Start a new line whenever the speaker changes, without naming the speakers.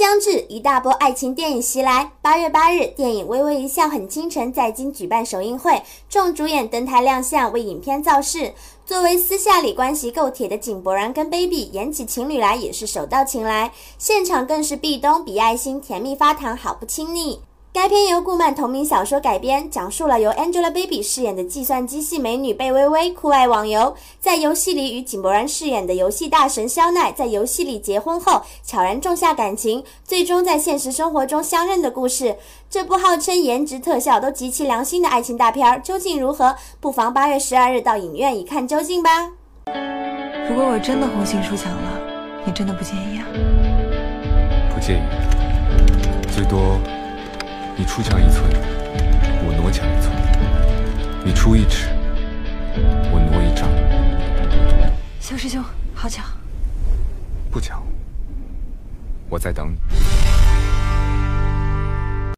将至，一大波爱情电影袭来。八月八日，电影《微微一笑很倾城》在京举办首映会，众主演登台亮相，为影片造势。作为私下里关系够铁的井柏然跟 Baby 演起情侣来也是手到擒来，现场更是壁咚比爱心甜蜜发糖，好不亲昵。该片由顾漫同名小说改编，讲述了由 Angelababy 饰演的计算机系美女贝微微酷爱网游，在游戏里与井柏然饰演的游戏大神肖奈在游戏里结婚后，悄然种下感情，最终在现实生活中相认的故事。这部号称颜值特效都极其良心的爱情大片究竟如何？不妨八月十二日到影院一看究竟吧。
如果我真的红杏出墙了，你真的不介意啊？
不介意，最多。你出墙一寸，我挪墙一寸；你出一尺，我挪一丈。
小师兄，好巧。
不巧，我在等你。